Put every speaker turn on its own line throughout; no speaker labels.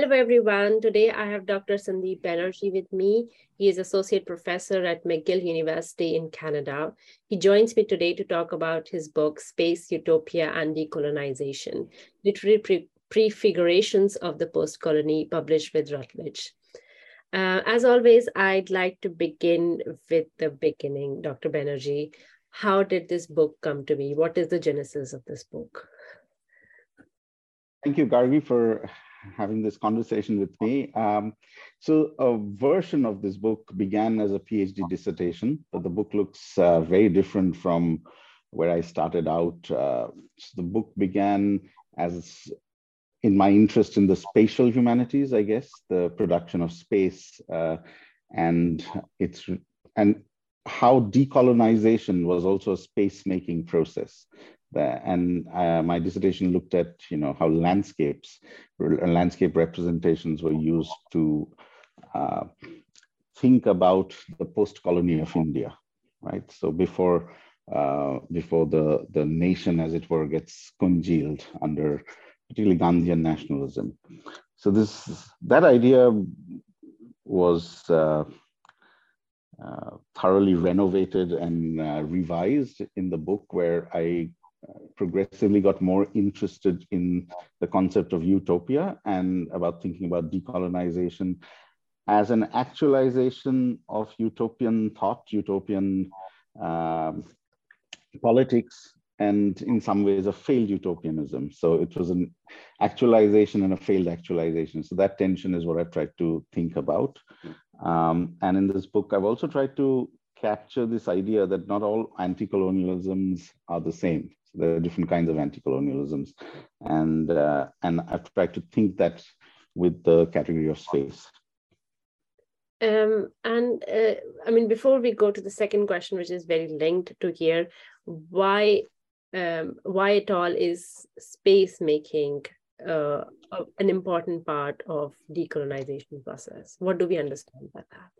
Hello, everyone. Today I have Dr. Sandeep Banerjee with me. He is Associate Professor at McGill University in Canada. He joins me today to talk about his book, Space, Utopia, and Decolonization Literary Pre- Prefigurations of the Post Colony, published with Routledge. Uh, as always, I'd like to begin with the beginning, Dr. Banerjee. How did this book come to be? What is the genesis of this book?
Thank you, Gargi, for having this conversation with me. Um, so a version of this book began as a PhD dissertation, but the book looks uh, very different from where I started out. Uh, so the book began as in my interest in the spatial humanities, I guess, the production of space uh, and it's and how decolonization was also a space making process and uh, my dissertation looked at you know how landscapes landscape representations were used to uh, think about the post colony of india right? So before uh, before the the nation as it were gets congealed under particularly gandhian nationalism. So this that idea was uh, uh, thoroughly renovated and uh, revised in the book where I progressively got more interested in the concept of utopia and about thinking about decolonization as an actualization of utopian thought, utopian um, politics, and in some ways a failed utopianism. So it was an actualization and a failed actualization. So that tension is what I've tried to think about. Um, and in this book, I've also tried to capture this idea that not all anti-colonialisms are the same. So there are different kinds of anti-colonialisms, and uh, and I've tried to think that with the category of space.
Um, and uh, I mean, before we go to the second question, which is very linked to here, why um, why at all is space making uh, an important part of decolonization process? What do we understand by that?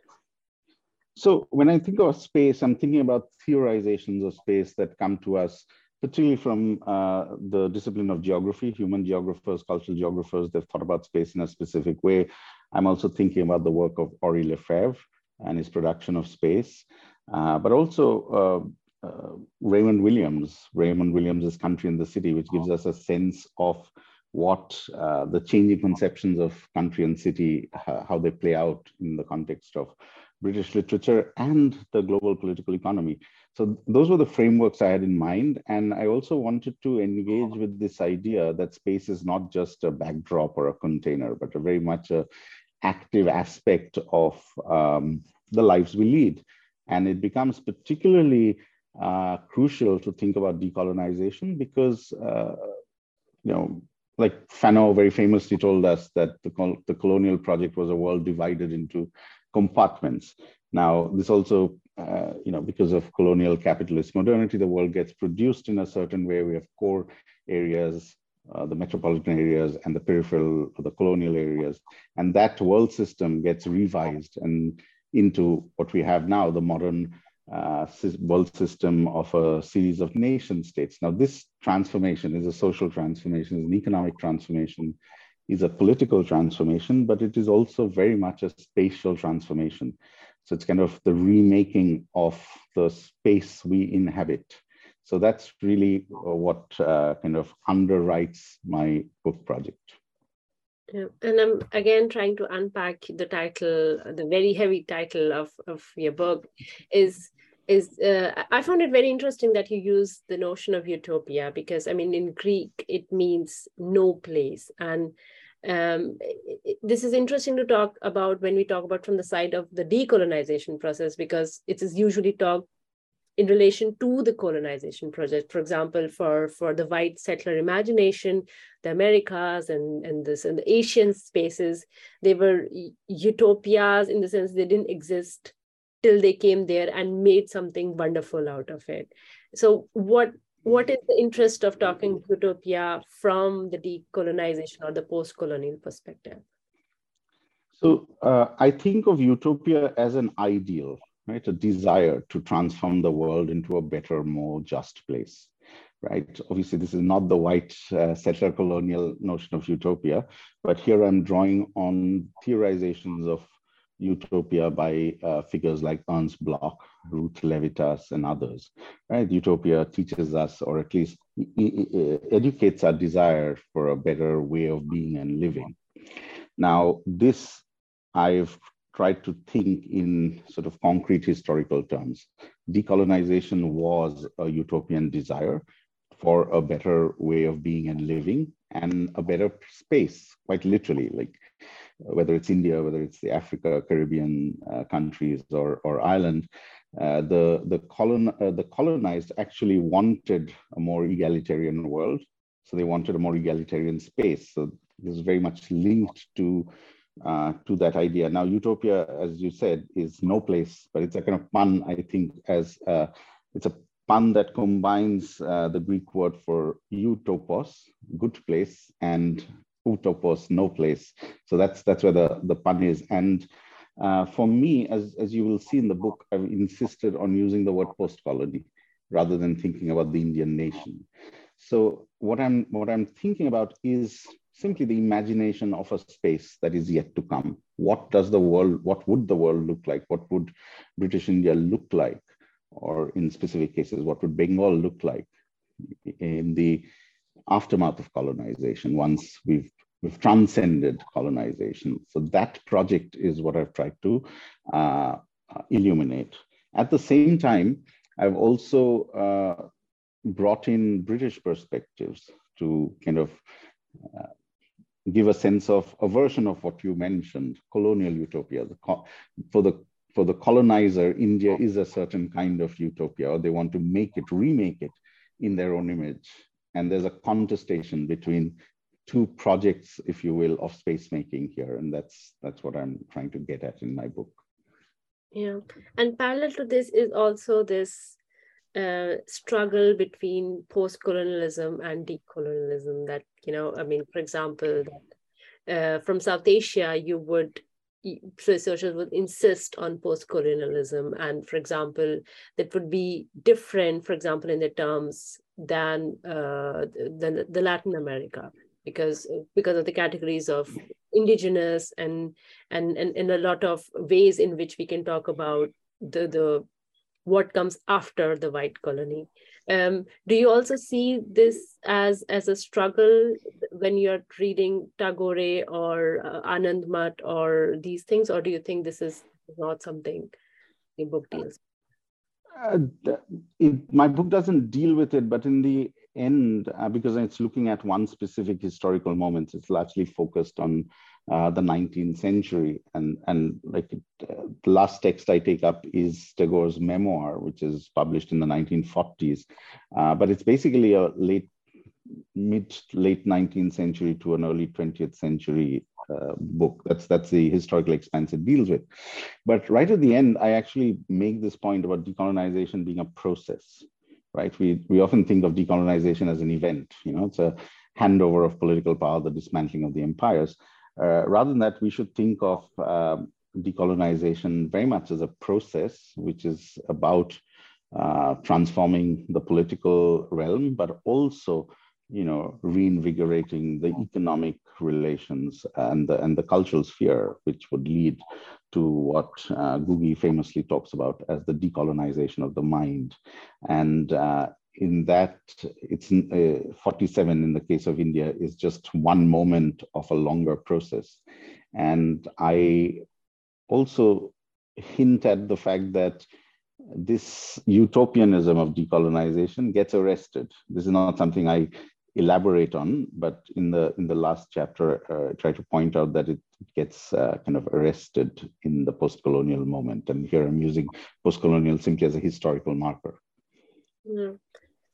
So when I think of space, I'm thinking about theorizations of space that come to us particularly from uh, the discipline of geography, human geographers, cultural geographers, they've thought about space in a specific way. I'm also thinking about the work of Henri Lefebvre and his production of space, uh, but also uh, uh Raymond Williams, Raymond Williams' Country and the City, which gives us a sense of what uh, the changing conceptions of country and city, how they play out in the context of British literature and the global political economy. So those were the frameworks I had in mind. And I also wanted to engage with this idea that space is not just a backdrop or a container, but a very much a active aspect of um, the lives we lead. And it becomes particularly uh, crucial to think about decolonization because, uh, you know, like Fanon very famously told us that the, the colonial project was a world divided into compartments. Now, this also uh, you know, because of colonial capitalist modernity, the world gets produced in a certain way. We have core areas, uh, the metropolitan areas, and the peripheral, the colonial areas, and that world system gets revised and into what we have now, the modern uh, world system of a series of nation states. Now, this transformation is a social transformation, is an economic transformation, is a political transformation, but it is also very much a spatial transformation. So it's kind of the remaking of the space we inhabit. So that's really uh, what uh, kind of underwrites my book project.
Yeah. And I'm again trying to unpack the title, the very heavy title of, of your book is is uh, I found it very interesting that you use the notion of utopia because I mean in Greek it means no place and um, this is interesting to talk about when we talk about from the side of the decolonization process because it is usually talked in relation to the colonization project. For example, for, for the white settler imagination, the Americas and, and this and the Asian spaces, they were utopias in the sense they didn't exist till they came there and made something wonderful out of it. So what what is the interest of talking utopia from the decolonization or the post-colonial perspective?
So uh, I think of utopia as an ideal, right? A desire to transform the world into a better, more just place, right? Obviously, this is not the white uh, settler colonial notion of utopia, but here I'm drawing on theorizations of utopia by uh, figures like Ernst Bloch, Ruth Levitas, and others. Right? Utopia teaches us, or at least educates our desire for a better way of being and living. Now, this I've tried to think in sort of concrete historical terms. Decolonization was a utopian desire for a better way of being and living and a better space, quite literally. Like whether it's India, whether it's the Africa, Caribbean uh, countries or, or Ireland, uh, the, the, colon, uh, the colonized actually wanted a more egalitarian world. So they wanted a more egalitarian space. So this is very much linked to, uh, to that idea. Now, utopia, as you said, is no place, but it's a kind of pun, I think, as uh, it's a pun that combines uh, the Greek word for utopos, good place, and utopos, no place. So that's that's where the, the pun is. And uh, for me, as, as you will see in the book, I've insisted on using the word post-colony rather than thinking about the Indian nation. So what I'm what I'm thinking about is simply the imagination of a space that is yet to come. What does the world, what would the world look like? What would British India look like? Or in specific cases, what would Bengal look like in the aftermath of colonization once we've we've transcended colonization. So that project is what I've tried to uh, illuminate. At the same time, I've also uh, brought in British perspectives to kind of uh, give a sense of a version of what you mentioned, colonial utopia. For the for the colonizer, India is a certain kind of utopia, or they want to make it, remake it in their own image. And there's a contestation between two projects, if you will, of space making here. And that's that's what I'm trying to get at in my book.
Yeah. And parallel to this is also this uh, struggle between post-colonialism and decolonialism that, you know, I mean, for example, uh, from South Asia, you would researchers would insist on post-colonialism and for example that would be different for example in the terms than uh, than the latin america because because of the categories of indigenous and and and in a lot of ways in which we can talk about the the what comes after the white colony um, do you also see this as as a struggle when you're reading Tagore or uh, Anand Math or these things, or do you think this is not something the book deals?
Uh, it, my book doesn't deal with it, but in the end, uh, because it's looking at one specific historical moment, it's largely focused on uh, the 19th century. And, and like uh, the last text I take up is Tagore's memoir, which is published in the 1940s. Uh, but it's basically a late, mid late 19th century to an early 20th century uh, book. That's that's the historical expanse it deals with. But right at the end, I actually make this point about decolonization being a process, right? We we often think of decolonization as an event. You know, it's a handover of political power, the dismantling of the empires. Uh, rather than that, we should think of um, decolonization very much as a process, which is about uh, transforming the political realm, but also you know, reinvigorating the economic relations and the, and the cultural sphere, which would lead to what uh, Ngugi famously talks about as the decolonization of the mind. And uh, in that, it's uh, 47 in the case of India is just one moment of a longer process. And I also hint at the fact that this utopianism of decolonization gets arrested. This is not something I elaborate on, but in the in the last chapter, uh, try to point out that it gets uh, kind of arrested in the post-colonial moment. And here I'm using post-colonial simply as a historical marker.
Yeah.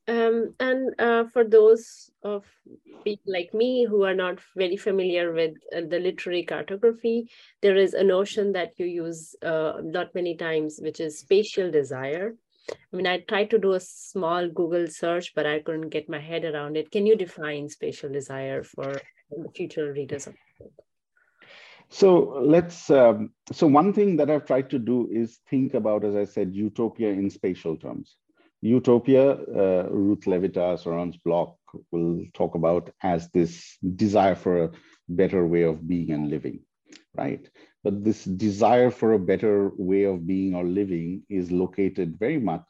Um, and uh, for those of people like me who are not very familiar with uh, the literary cartography, there is a notion that you use uh, not many times, which is spatial desire. I mean, I tried to do a small Google search, but I couldn't get my head around it. Can you define spatial desire for future readers of the?
So let's. Um, so one thing that I've tried to do is think about, as I said, utopia in spatial terms. Utopia, uh, Ruth Levitas or Ernst Bloch will talk about as this desire for a better way of being and living, right? But this desire for a better way of being or living is located very much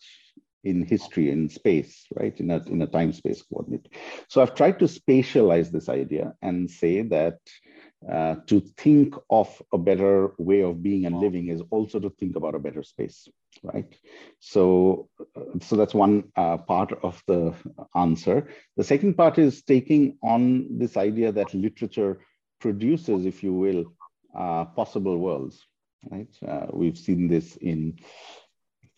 in history in space, right? In a, in a time space coordinate. So I've tried to spatialize this idea and say that uh, to think of a better way of being and living is also to think about a better space, right? So, so that's one uh, part of the answer. The second part is taking on this idea that literature produces, if you will, uh, possible worlds. Right? Uh, we've seen this in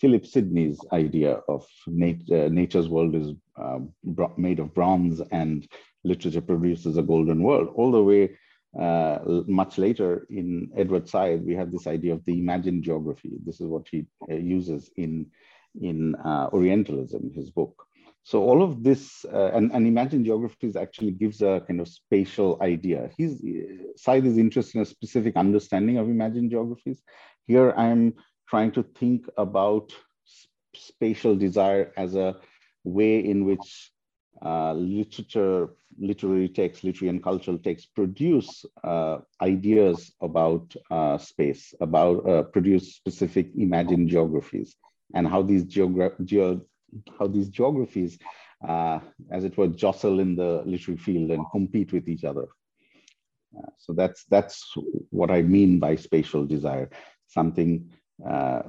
Philip Sidney's idea of nat- uh, nature's world is um, made of bronze and literature produces a golden world. All the way uh, much later in Edward Said, we have this idea of the imagined geography. This is what he uh, uses in in uh, Orientalism, his book. So all of this, uh, and, and Imagine Geographies actually gives a kind of spatial idea. His Said is interested in a specific understanding of Imagine Geographies. Here I'm trying to think about spatial desire as a way in which uh, literature, literary texts, literary and cultural texts produce uh, ideas about uh, space, about uh, produce specific imagined geographies, and how these geogra- ge- how these geographies, uh, as it were, jostle in the literary field and compete with each other. Uh, so that's that's what I mean by spatial desire, something uh,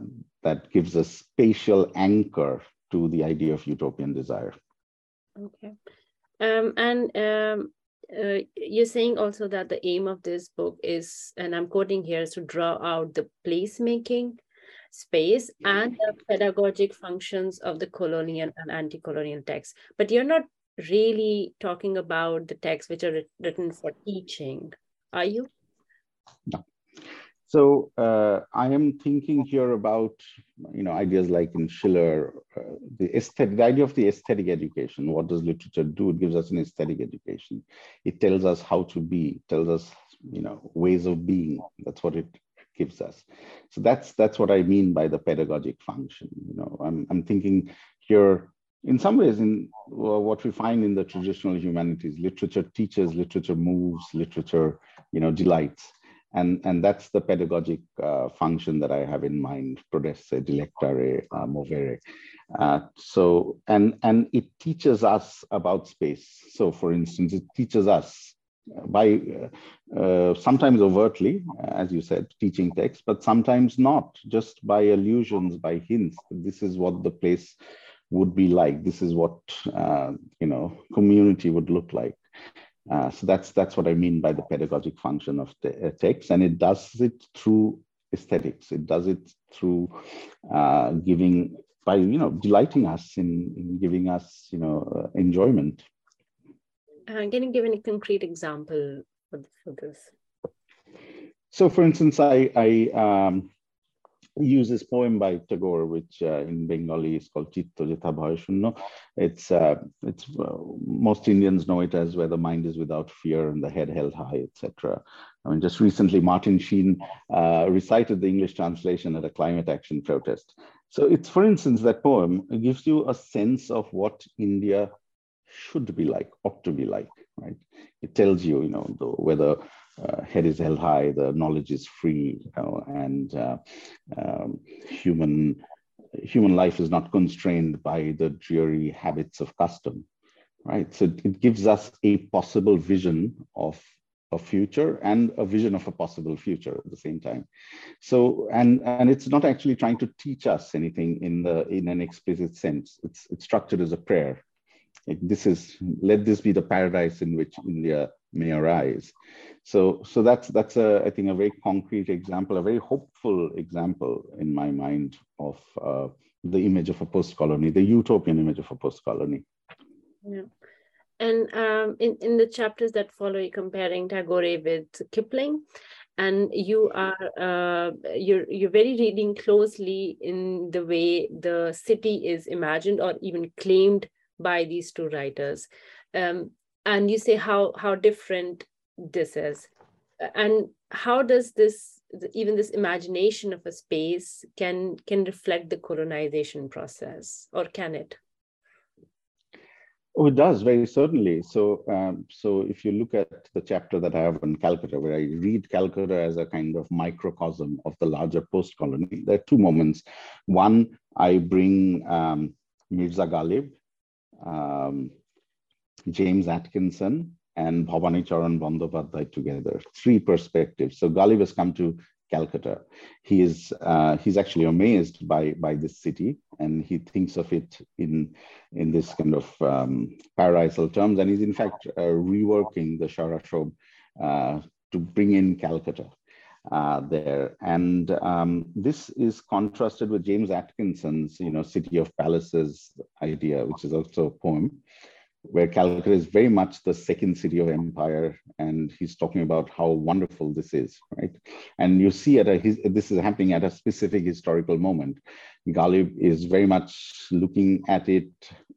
that gives a spatial anchor to the idea of utopian desire.
Okay, um, and um, uh, you're saying also that the aim of this book is, and I'm quoting here, is to draw out the placemaking space and the pedagogic functions of the colonial and anti-colonial texts. But you're not really talking about the texts which are written for teaching, are you?
No. So uh, I am thinking here about you know ideas like in Schiller, uh, the aesthetic, the idea of the aesthetic education. What does literature do? It gives us an aesthetic education. It tells us how to be. Tells us you know ways of being. That's what it gives us. So that's that's what I mean by the pedagogic function. You know, I'm I'm thinking here in some ways in well, what we find in the traditional humanities, literature teaches, literature moves, literature you know delights. And, and that's the pedagogic uh, function that I have in mind, prodesse, delectare, uh, movere. Uh, so, and, and it teaches us about space. So for instance, it teaches us by uh, uh, sometimes overtly, as you said, teaching text, but sometimes not, just by allusions, by hints. This is what the place would be like. This is what uh, you know community would look like. Uh, so that's that's what I mean by the pedagogic function of the uh, text, and it does it through aesthetics. It does it through uh, giving by you know delighting us in, in giving us you know enjoyment
uh, can you give any concrete example for, for this?
so for instance, I, I um, use this poem by Tagore, which uh, in Bengali is called Jetha Bhayashunno. It's, uh, it's uh, most Indians know it as where the mind is without fear and the head held high, etc. I mean, just recently, Martin Sheen uh, recited the English translation at a climate action protest. So it's, for instance, that poem gives you a sense of what India should be like, ought to be like, right? It tells you, you know, the, whether uh, head is held high, the knowledge is free, you know, and uh, um, human human life is not constrained by the dreary habits of custom, right? So it gives us a possible vision of a future and a vision of a possible future at the same time. So and and it's not actually trying to teach us anything in the in an explicit sense. It's it's structured as a prayer. Like this is let this be the paradise in which India may arise. So, so that's that's a I think a very concrete example, a very hopeful example in my mind of uh, the image of a post-colony, the utopian image of a post-colony.
Yeah. And um, in, in the chapters that follow, you're comparing Tagore with Kipling, and you are uh, you're you're very reading closely in the way the city is imagined or even claimed by these two writers. Um, and you say how how different this is and how does this even this imagination of a space can can reflect the colonization process or can it
Oh, it does very certainly. So, um, so if you look at the chapter that I have on Calcutta, where I read Calcutta as a kind of microcosm of the larger post-colony, there are two moments. One, I bring um, Mirza Ghalib, um, James Atkinson, and Bhavani Charan Bandyopadhyay together. Three perspectives. So Ghalib has come to Calcutta. He is uh, he's actually amazed by by this city, and he thinks of it in in this kind of um, paradisal terms. And he's in fact uh, reworking the shahr-ashob uh, to bring in Calcutta. Uh, there. And um, this is contrasted with James Atkinson's, you know, City of Palaces idea, which is also a poem where Calcutta is very much the second city of empire, and he's talking about how wonderful this is, right? And you see at a his, this is happening at a specific historical moment. Ghalib is very much looking at it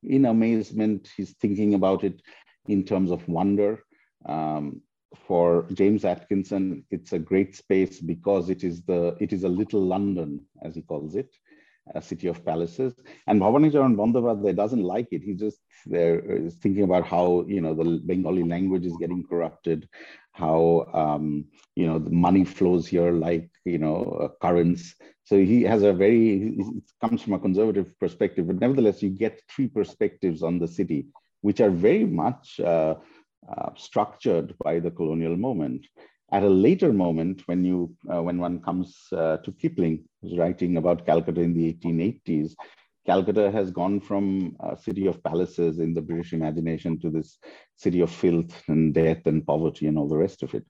in amazement. He's thinking about it in terms of wonder. Um, for James Atkinson, it's a great space because it is the it is a little London, as he calls it a city of palaces. And Bhavanicharan Bandyopadhyay doesn't like it. He just there is thinking about how you know the Bengali language is getting corrupted, how um, you know the money flows here like you know currents. So he has a very it comes from a conservative perspective, but nevertheless you get three perspectives on the city, which are very much uh, uh, structured by the colonial moment. At a later moment, when you uh, when one comes uh, to Kipling, who's writing about Calcutta in the 1880s, Calcutta has gone from a city of palaces in the British imagination to this city of filth and death and poverty and all the rest of it.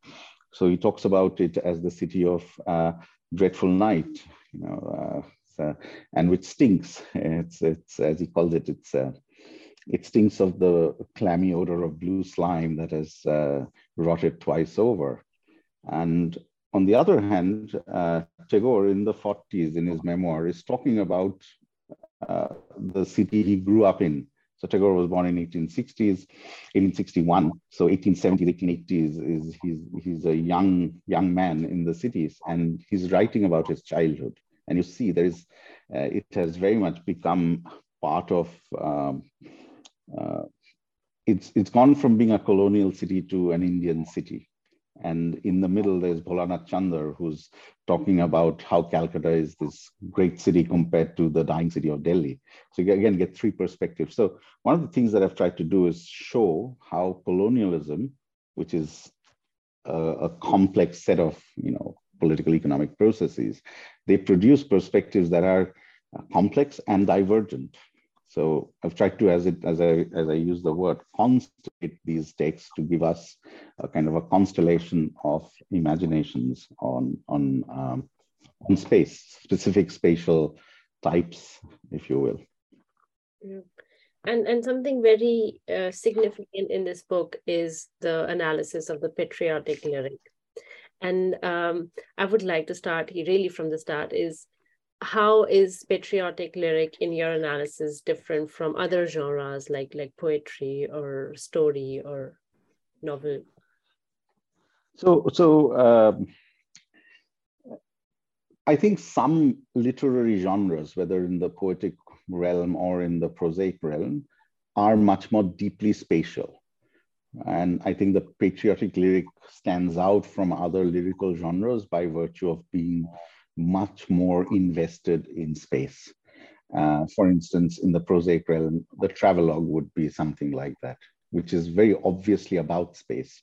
So he talks about it as the city of uh, dreadful night, you know, uh, and which stinks. It's, it's as he calls it, it's uh, it stinks of the clammy odor of blue slime that has uh, rotted twice over. And on the other hand, uh, Tagore in the 40s in his memoir is talking about uh, the city he grew up in. So Tagore was born in 1860s, 1861. So 1870s, 1880s is he's he's a young young man in the cities, and he's writing about his childhood. And you see, there is uh, it has very much become part of. Um, uh, it's it's gone from being a colonial city to an Indian city. And in the middle, there's Bholanath Chander, who's talking about how Calcutta is this great city compared to the dying city of Delhi. So you again get three perspectives. So one of the things that I've tried to do is show how colonialism, which is a, a complex set of you know political economic processes, they produce perspectives that are complex and divergent. So I've tried to, as it as I as I use the word, constellate these texts to give us a kind of a constellation of imaginations on on um, on space, specific spatial types, if you will.
Yeah. And and something very uh, significant in this book is the analysis of the patriotic lyric. And um, I would like to start really from the start is how is patriotic lyric in your analysis different from other genres like like poetry or story or novel?
So so um, I think some literary genres, whether in the poetic realm or in the prosaic realm, are much more deeply spatial. And I think the patriotic lyric stands out from other lyrical genres by virtue of being much more invested in space. Uh, for instance, in the prosaic realm, the travelogue would be something like that, which is very obviously about space.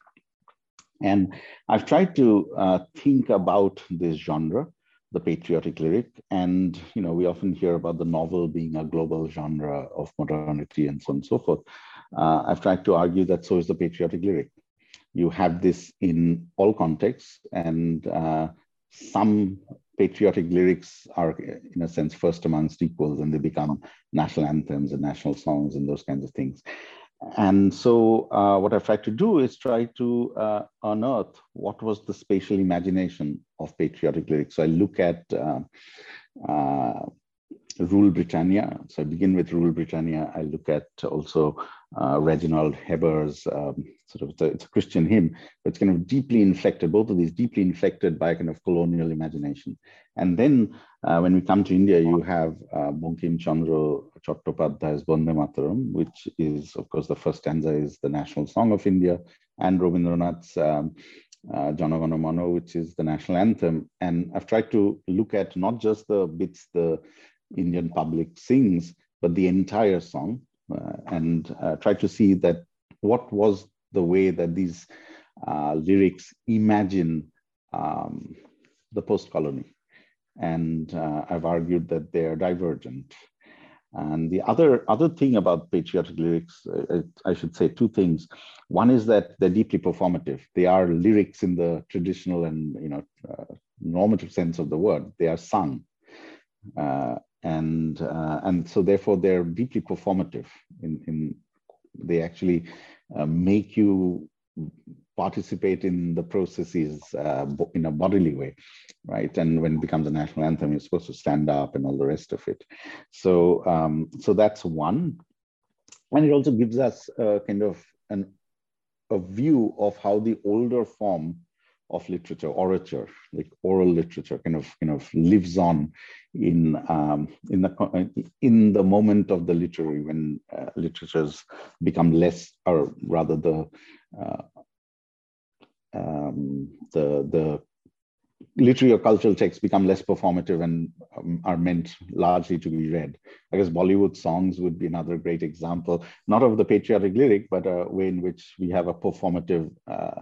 And I've tried to uh, think about this genre, the patriotic lyric, and you know we often hear about the novel being a global genre of modernity and so on and so forth. Uh, I've tried to argue that so is the patriotic lyric. You have this in all contexts, and uh, some patriotic lyrics are, in a sense, first amongst equals, and they become national anthems and national songs and those kinds of things. And so, uh, what I've tried to do is try to uh, unearth what was the spatial imagination of patriotic lyrics. So, I look at uh, uh Rule Britannia. So, I begin with Rule Britannia. I look at also uh, Reginald Heber's um, sort of, it's a, Christian hymn, but it's kind of deeply inflected, both of these deeply inflected by kind of colonial imagination. And then uh, when we come to India, you have uh, Bankim Chandra Chattopadhyay's Bande Mataram, which is, of course, the first stanza is the national song of India, and Rabindranath's um, uh, Jana Gana which is the national anthem. And I've tried to look at not just the bits the Indian public sings, but the entire song uh, and uh, try to see that what was the way that these uh, lyrics imagine um, the post-colony. And I've argued that they are divergent. And the other other thing about patriotic lyrics, uh, I should say two things. One is that they're deeply performative. They are lyrics in the traditional and you know uh, normative sense of the word. They are sung, uh, and uh, and so therefore they're deeply performative in in they actually uh, make you participate in the processes uh, in a bodily way right? And when it becomes a national anthem you're supposed to stand up and all the rest of it. So um, so that's one. And it also gives us a kind of an a view of how the older form of literature, orature, like oral literature, kind of kind of lives on in um, in the in the moment of the literary when uh, literatures become less, or rather the uh, um, the the literary or cultural texts become less performative and um, are meant largely to be read. I guess Bollywood songs would be another great example, not of the patriotic lyric, but a way in which we have a performative uh,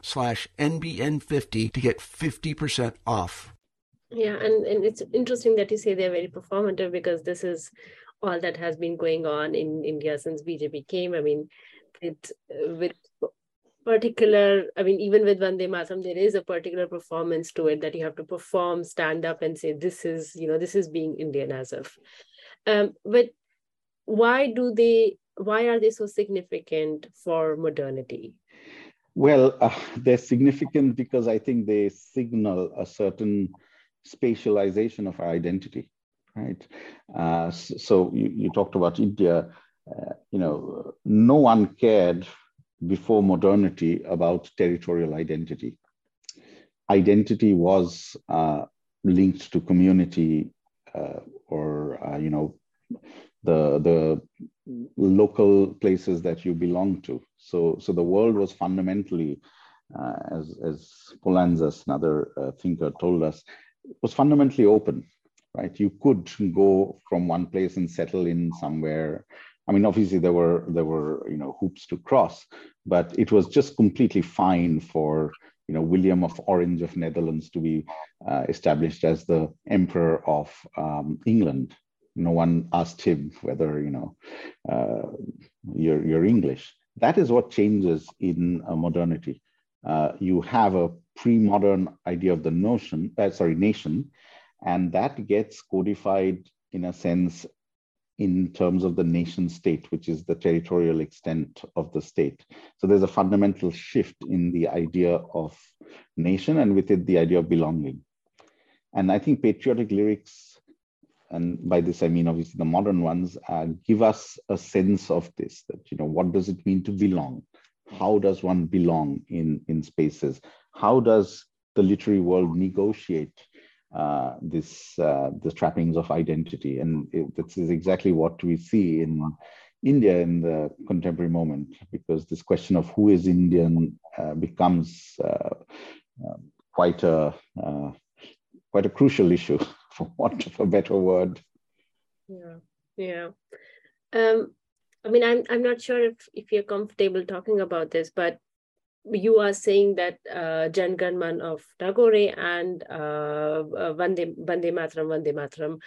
slash NBN50 to get 50% off.
Yeah, and, and it's interesting that you say they're very performative because this is all that has been going on in India since BJP came. I mean, it with particular, I mean, even with Vande Mataram, there is a particular performance to it that you have to perform, stand up and say, this is, you know, this is being Indian as of. Um, but why do they, why are they so significant for modernity?
Well, uh, they're significant because I think they signal a certain spatialization of our identity, right? Uh, so you, you, talked about India. Uh, you know, no one cared before modernity about territorial identity. Identity was uh, linked to community uh, or, uh, you know, the, the local places that you belong to. So, so the world was fundamentally, uh, as, as Poulantzas, another uh, thinker, told us, was fundamentally open, right? You could go from one place and settle in somewhere I mean, obviously there were there were you know hoops to cross, but it was just completely fine for you know William of Orange of Netherlands to be uh, established as the Emperor of um, England. No one asked him whether you know uh, you're you're English. That is what changes in uh, modernity. Uh, you have a pre-modern idea of the notion, uh, sorry, nation, and that gets codified in a sense in terms of the nation state, which is the territorial extent of the state. So there's a fundamental shift in the idea of nation and with it, the idea of belonging. And I think patriotic lyrics, and by this I mean obviously the modern ones, uh, give us a sense of this, that, you know, what does it mean to belong? How does one belong in, in spaces? How does the literary world negotiate uh, this uh, the trappings of identity, and it, this is exactly what we see in India in the contemporary moment, because this question of who is Indian uh, becomes uh, um, quite a uh, quite a crucial issue, for want of a better word.
Yeah, yeah. Um, I mean, I'm I'm not sure if if you're comfortable talking about this, but you are saying that uh, Jan Gan Man of Tagore and uh, uh, Vande, Vande Mataram, Vande Mataram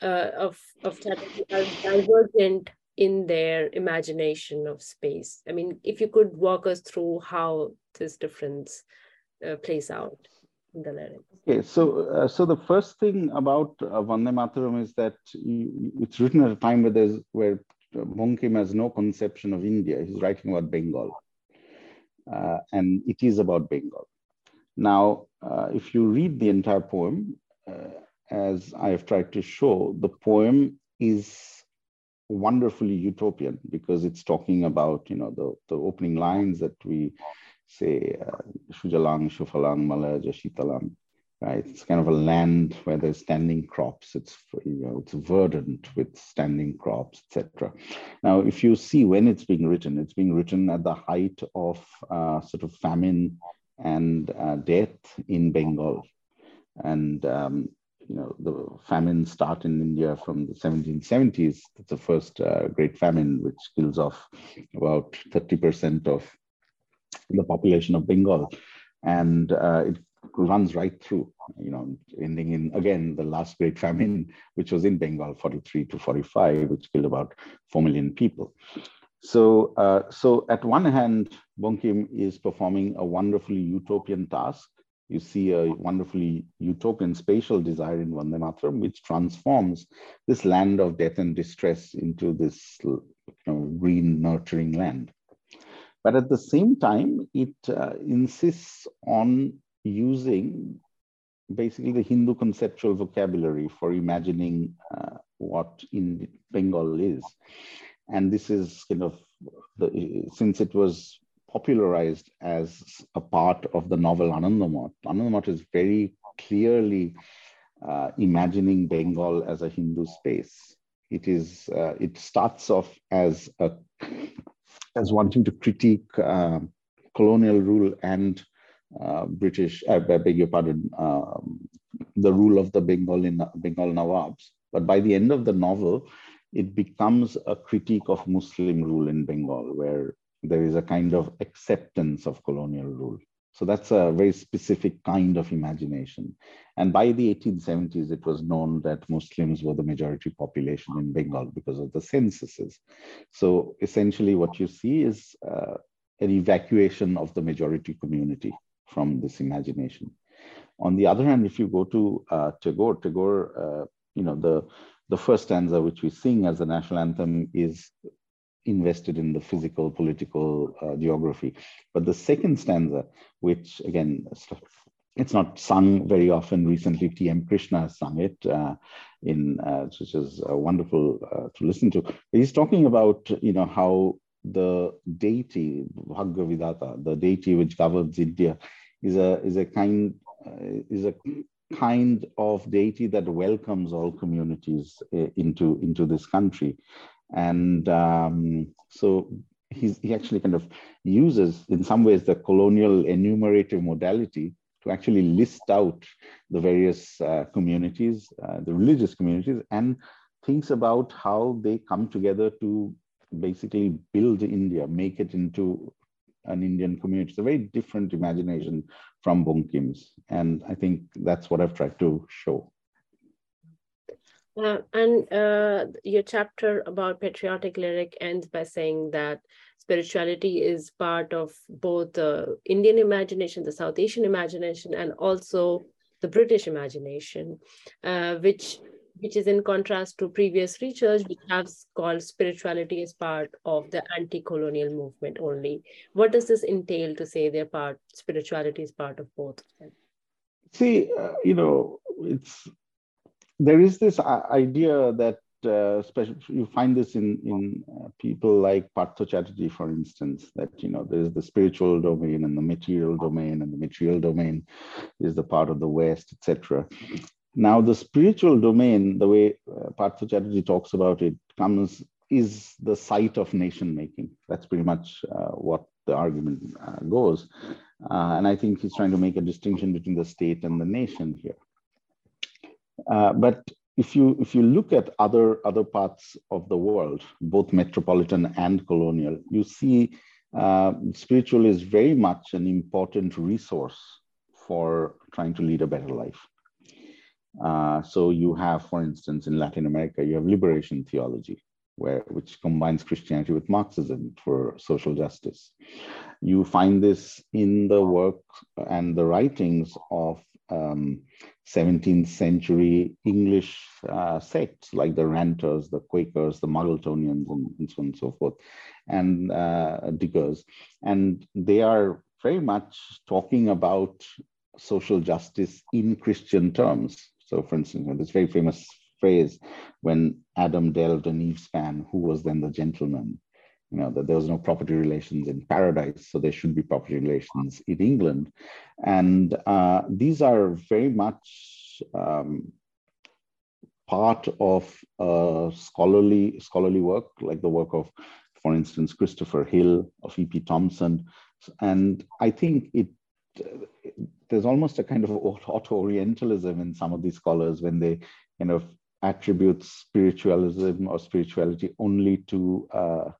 uh, of, of Chatterjee are divergent in their imagination of space. I mean, if you could walk us through how this difference uh, plays out the lyrics.
Okay, so uh, so the first thing about uh, Vande Mataram is that it's written at a time where there's where Bankim has no conception of India. He's writing about Bengal uh, and it is about Bengal. Now, uh, if you read the entire poem, uh, as I have tried to show, the poem is wonderfully utopian because it's talking about, you know, the, the opening lines that we say, uh, Shujalang, Shufalang, Malaya, Shitalang, right? It's kind of a land where there's standing crops. It's you know it's verdant with standing crops, etc. Now, if you see when it's being written, it's being written at the height of uh, sort of famine and uh, death in Bengal, and um, you know the famine start in India from the 1770s. It's the first uh, great famine, which kills off about 30% of the population of Bengal, and uh, it runs right through, you know, ending in, again, the last great famine, which was in Bengal, 43 to 45, which killed about 4 million people. So, uh, so at one hand, Bankim is performing a wonderfully utopian task. You see a wonderfully utopian spatial desire in Vande Mataram, which transforms this land of death and distress into this you know, green, nurturing land. But at the same time, it uh, insists on using basically the Hindu conceptual vocabulary for imagining uh, what in Bengal is. And this is kind of, the, since it was popularized as a part of the novel Anandamath, Anandamath is very clearly uh, imagining Bengal as a Hindu space. It is, uh, it starts off as a, as wanting to critique uh, colonial rule and uh, British, I beg your pardon, um, the rule of the Bengal, in, Bengal Nawabs. But by the end of the novel, it becomes a critique of Muslim rule in Bengal, where there is a kind of acceptance of colonial rule. So that's a very specific kind of imagination. And by the 1870s, it was known that Muslims were the majority population in Bengal because of the censuses. So essentially, what you see is uh, an evacuation of the majority community from this imagination. On the other hand, if you go to uh, Tagore, Tagore, uh, you know, the, the first stanza which we sing as the national anthem is invested in the physical, political uh, geography. But the second stanza, which again, it's not sung very often. Recently, T.M. Krishna sung it uh, in, uh, which is uh, wonderful uh, to listen to. He's talking about, you know, how the deity Bhagyabidhata, the deity which governs India, is a is a kind uh, is a kind of deity that welcomes all communities into into this country, and um, so he's, he actually kind of uses in some ways the colonial enumerative modality to actually list out the various uh, communities, uh, the religious communities, and thinks about how they come together to basically build India, make it into an Indian community. It's a very different imagination from Bankim's. And I think that's what I've tried to show.
Uh, and uh, your chapter about patriotic lyric ends by saying that spirituality is part of both the Indian imagination, the South Asian imagination, and also the British imagination, uh, which which is in contrast to previous research which has called spirituality as part of the anti-colonial movement only. What does this entail to say they're part, spirituality is part of both
See, uh, you know, it's, there is this idea that uh, you find this in in uh, people like Partha Chatterjee, for instance, that you know there is the spiritual domain and the material domain, and the material domain is the part of the West, etc. Now, the spiritual domain, the way uh, Partha Chatterjee talks about it, comes is the site of nation making. That's pretty much uh, what the argument uh, goes. Uh, and I think he's trying to make a distinction between the state and the nation here. Uh, but if you if you look at other other parts of the world, both metropolitan and colonial, you see uh, spiritual is very much an important resource for trying to lead a better life. Uh, so you have, for instance, in Latin America, you have liberation theology, where which combines Christianity with Marxism for social justice. You find this in the work and the writings of um, 17th century English uh, sects like the Ranters, the Quakers, the Muggletonians, and, so on and so forth, and uh, Diggers. And they are very much talking about social justice in Christian terms. So, for instance, this very famous phrase when Adam delved an Eve span, who was then the gentleman? You know, that there was no property relations in paradise, so there should be property relations in England. And uh, these are very much um, part of scholarly scholarly work, like the work of, for instance, Christopher Hill, of E.P. Thompson. And I think it there's almost a kind of auto-orientalism in some of these scholars when they kind of attribute spiritualism or spirituality only to uh,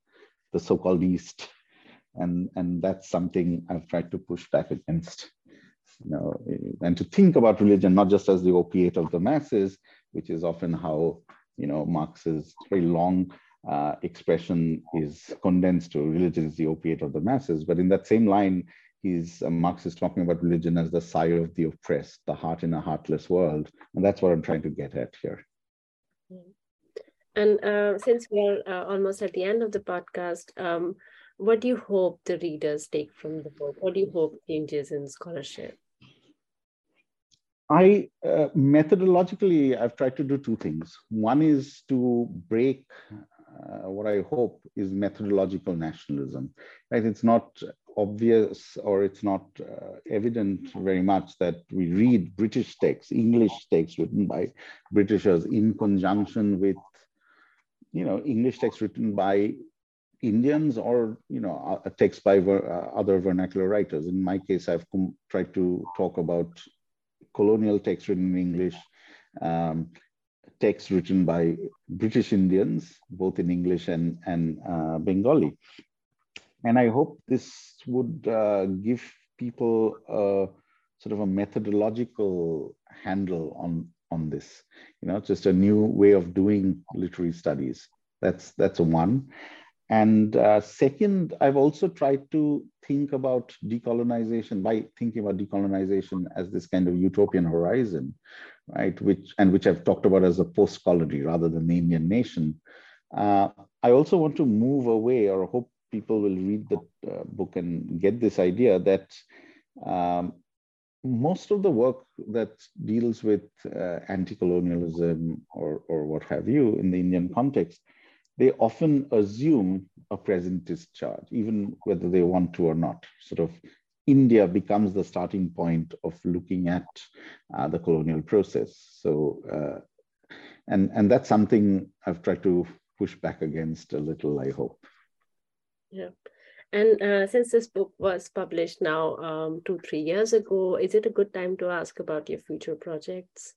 the so-called East, and and that's something I've tried to push back against. You know, and to think about religion not just as the opiate of the masses, which is often how you know Marx's very long uh, expression is condensed to religion is the opiate of the masses, but in that same line, he's uh, Marx is talking about religion as the sigh of the oppressed, the heart in a heartless world, and that's what I'm trying to get at here.
And uh, since we're uh, almost at the end of the podcast, um, what do you hope the readers take from the book? What do you hope changes in scholarship?
I uh, methodologically, I've tried to do two things. One is to break uh, what I hope is methodological nationalism. Right? It's not obvious or it's not uh, evident very much that we read British texts, English texts written by Britishers in conjunction with, you know, English texts written by Indians or, you know, a text by ver uh, other vernacular writers. In my case, I've tried to talk about colonial texts written in English, um, texts written by British Indians, both in English and, and uh, Bengali. And I hope this would uh, give people a, sort of a methodological handle on, on this, you know, just a new way of doing literary studies. That's, that's one. And uh, second, I've also tried to think about decolonization by thinking about decolonization as this kind of utopian horizon, right? Which and which I've talked about as a post-colony rather than the Indian nation. Uh, I also want to move away, or hope people will read the uh, book and get this idea that um, most of the work that deals with uh, anti-colonialism or, or what have you in the Indian context they often assume a presentist charge, even whether they want to or not. Sort of India becomes the starting point of looking at uh, the colonial process. So, uh, and and that's something I've tried to push back against a little. I hope.
Yeah. And uh, since this book was published now um, two, three years ago, is it a good time to ask about your future projects?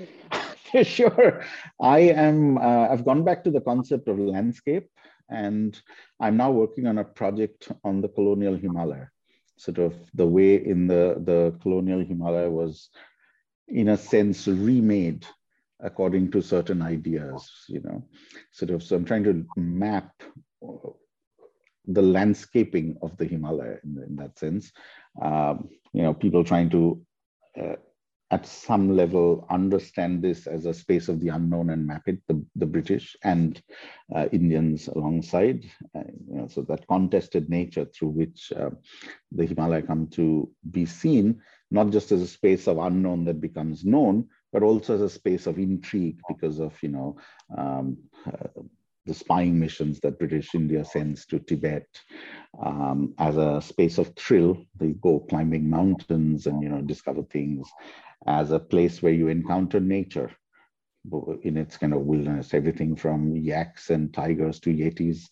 sure. I am, uh, I've gone back to the concept of landscape and I'm now working on a project on the colonial Himalaya. Sort of the way in the, the colonial Himalaya was, in a sense, remade according to certain ideas, you know, sort of. So I'm trying to map the landscaping of the Himalaya in, in that sense. Um, you know, people trying to uh, at some level understand this as a space of the unknown and map it, the, the British and uh, Indians alongside. Uh, you know, so that contested nature through which uh, the Himalaya come to be seen, not just as a space of unknown that becomes known, but also as a space of intrigue because of, you know, um, uh, the spying missions that British India sends to Tibet um, as a space of thrill. They go climbing mountains and you know discover things as a place where you encounter nature in its kind of wilderness, everything from yaks and tigers to yetis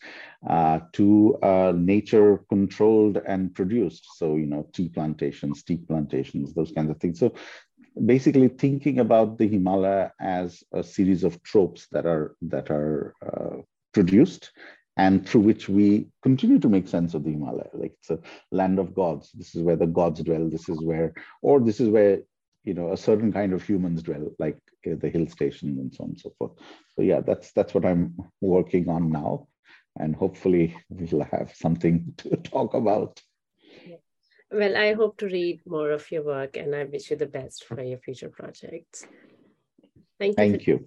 uh, to uh, nature controlled and produced. So, you know, tea plantations, teak plantations, those kinds of things. So basically thinking about the Himalaya as a series of tropes that are that are uh, produced and through which we continue to make sense of the Himalaya. Like it's a land of gods. This is where the gods dwell. This is where, or this is where you know a certain kind of humans dwell, like uh, the hill station and so on and so forth. So yeah, that's that's what I'm working on now, and hopefully we'll have something to talk about.
Well, I hope to read more of your work and I wish you the best for your future projects. Thank you.
Thank you.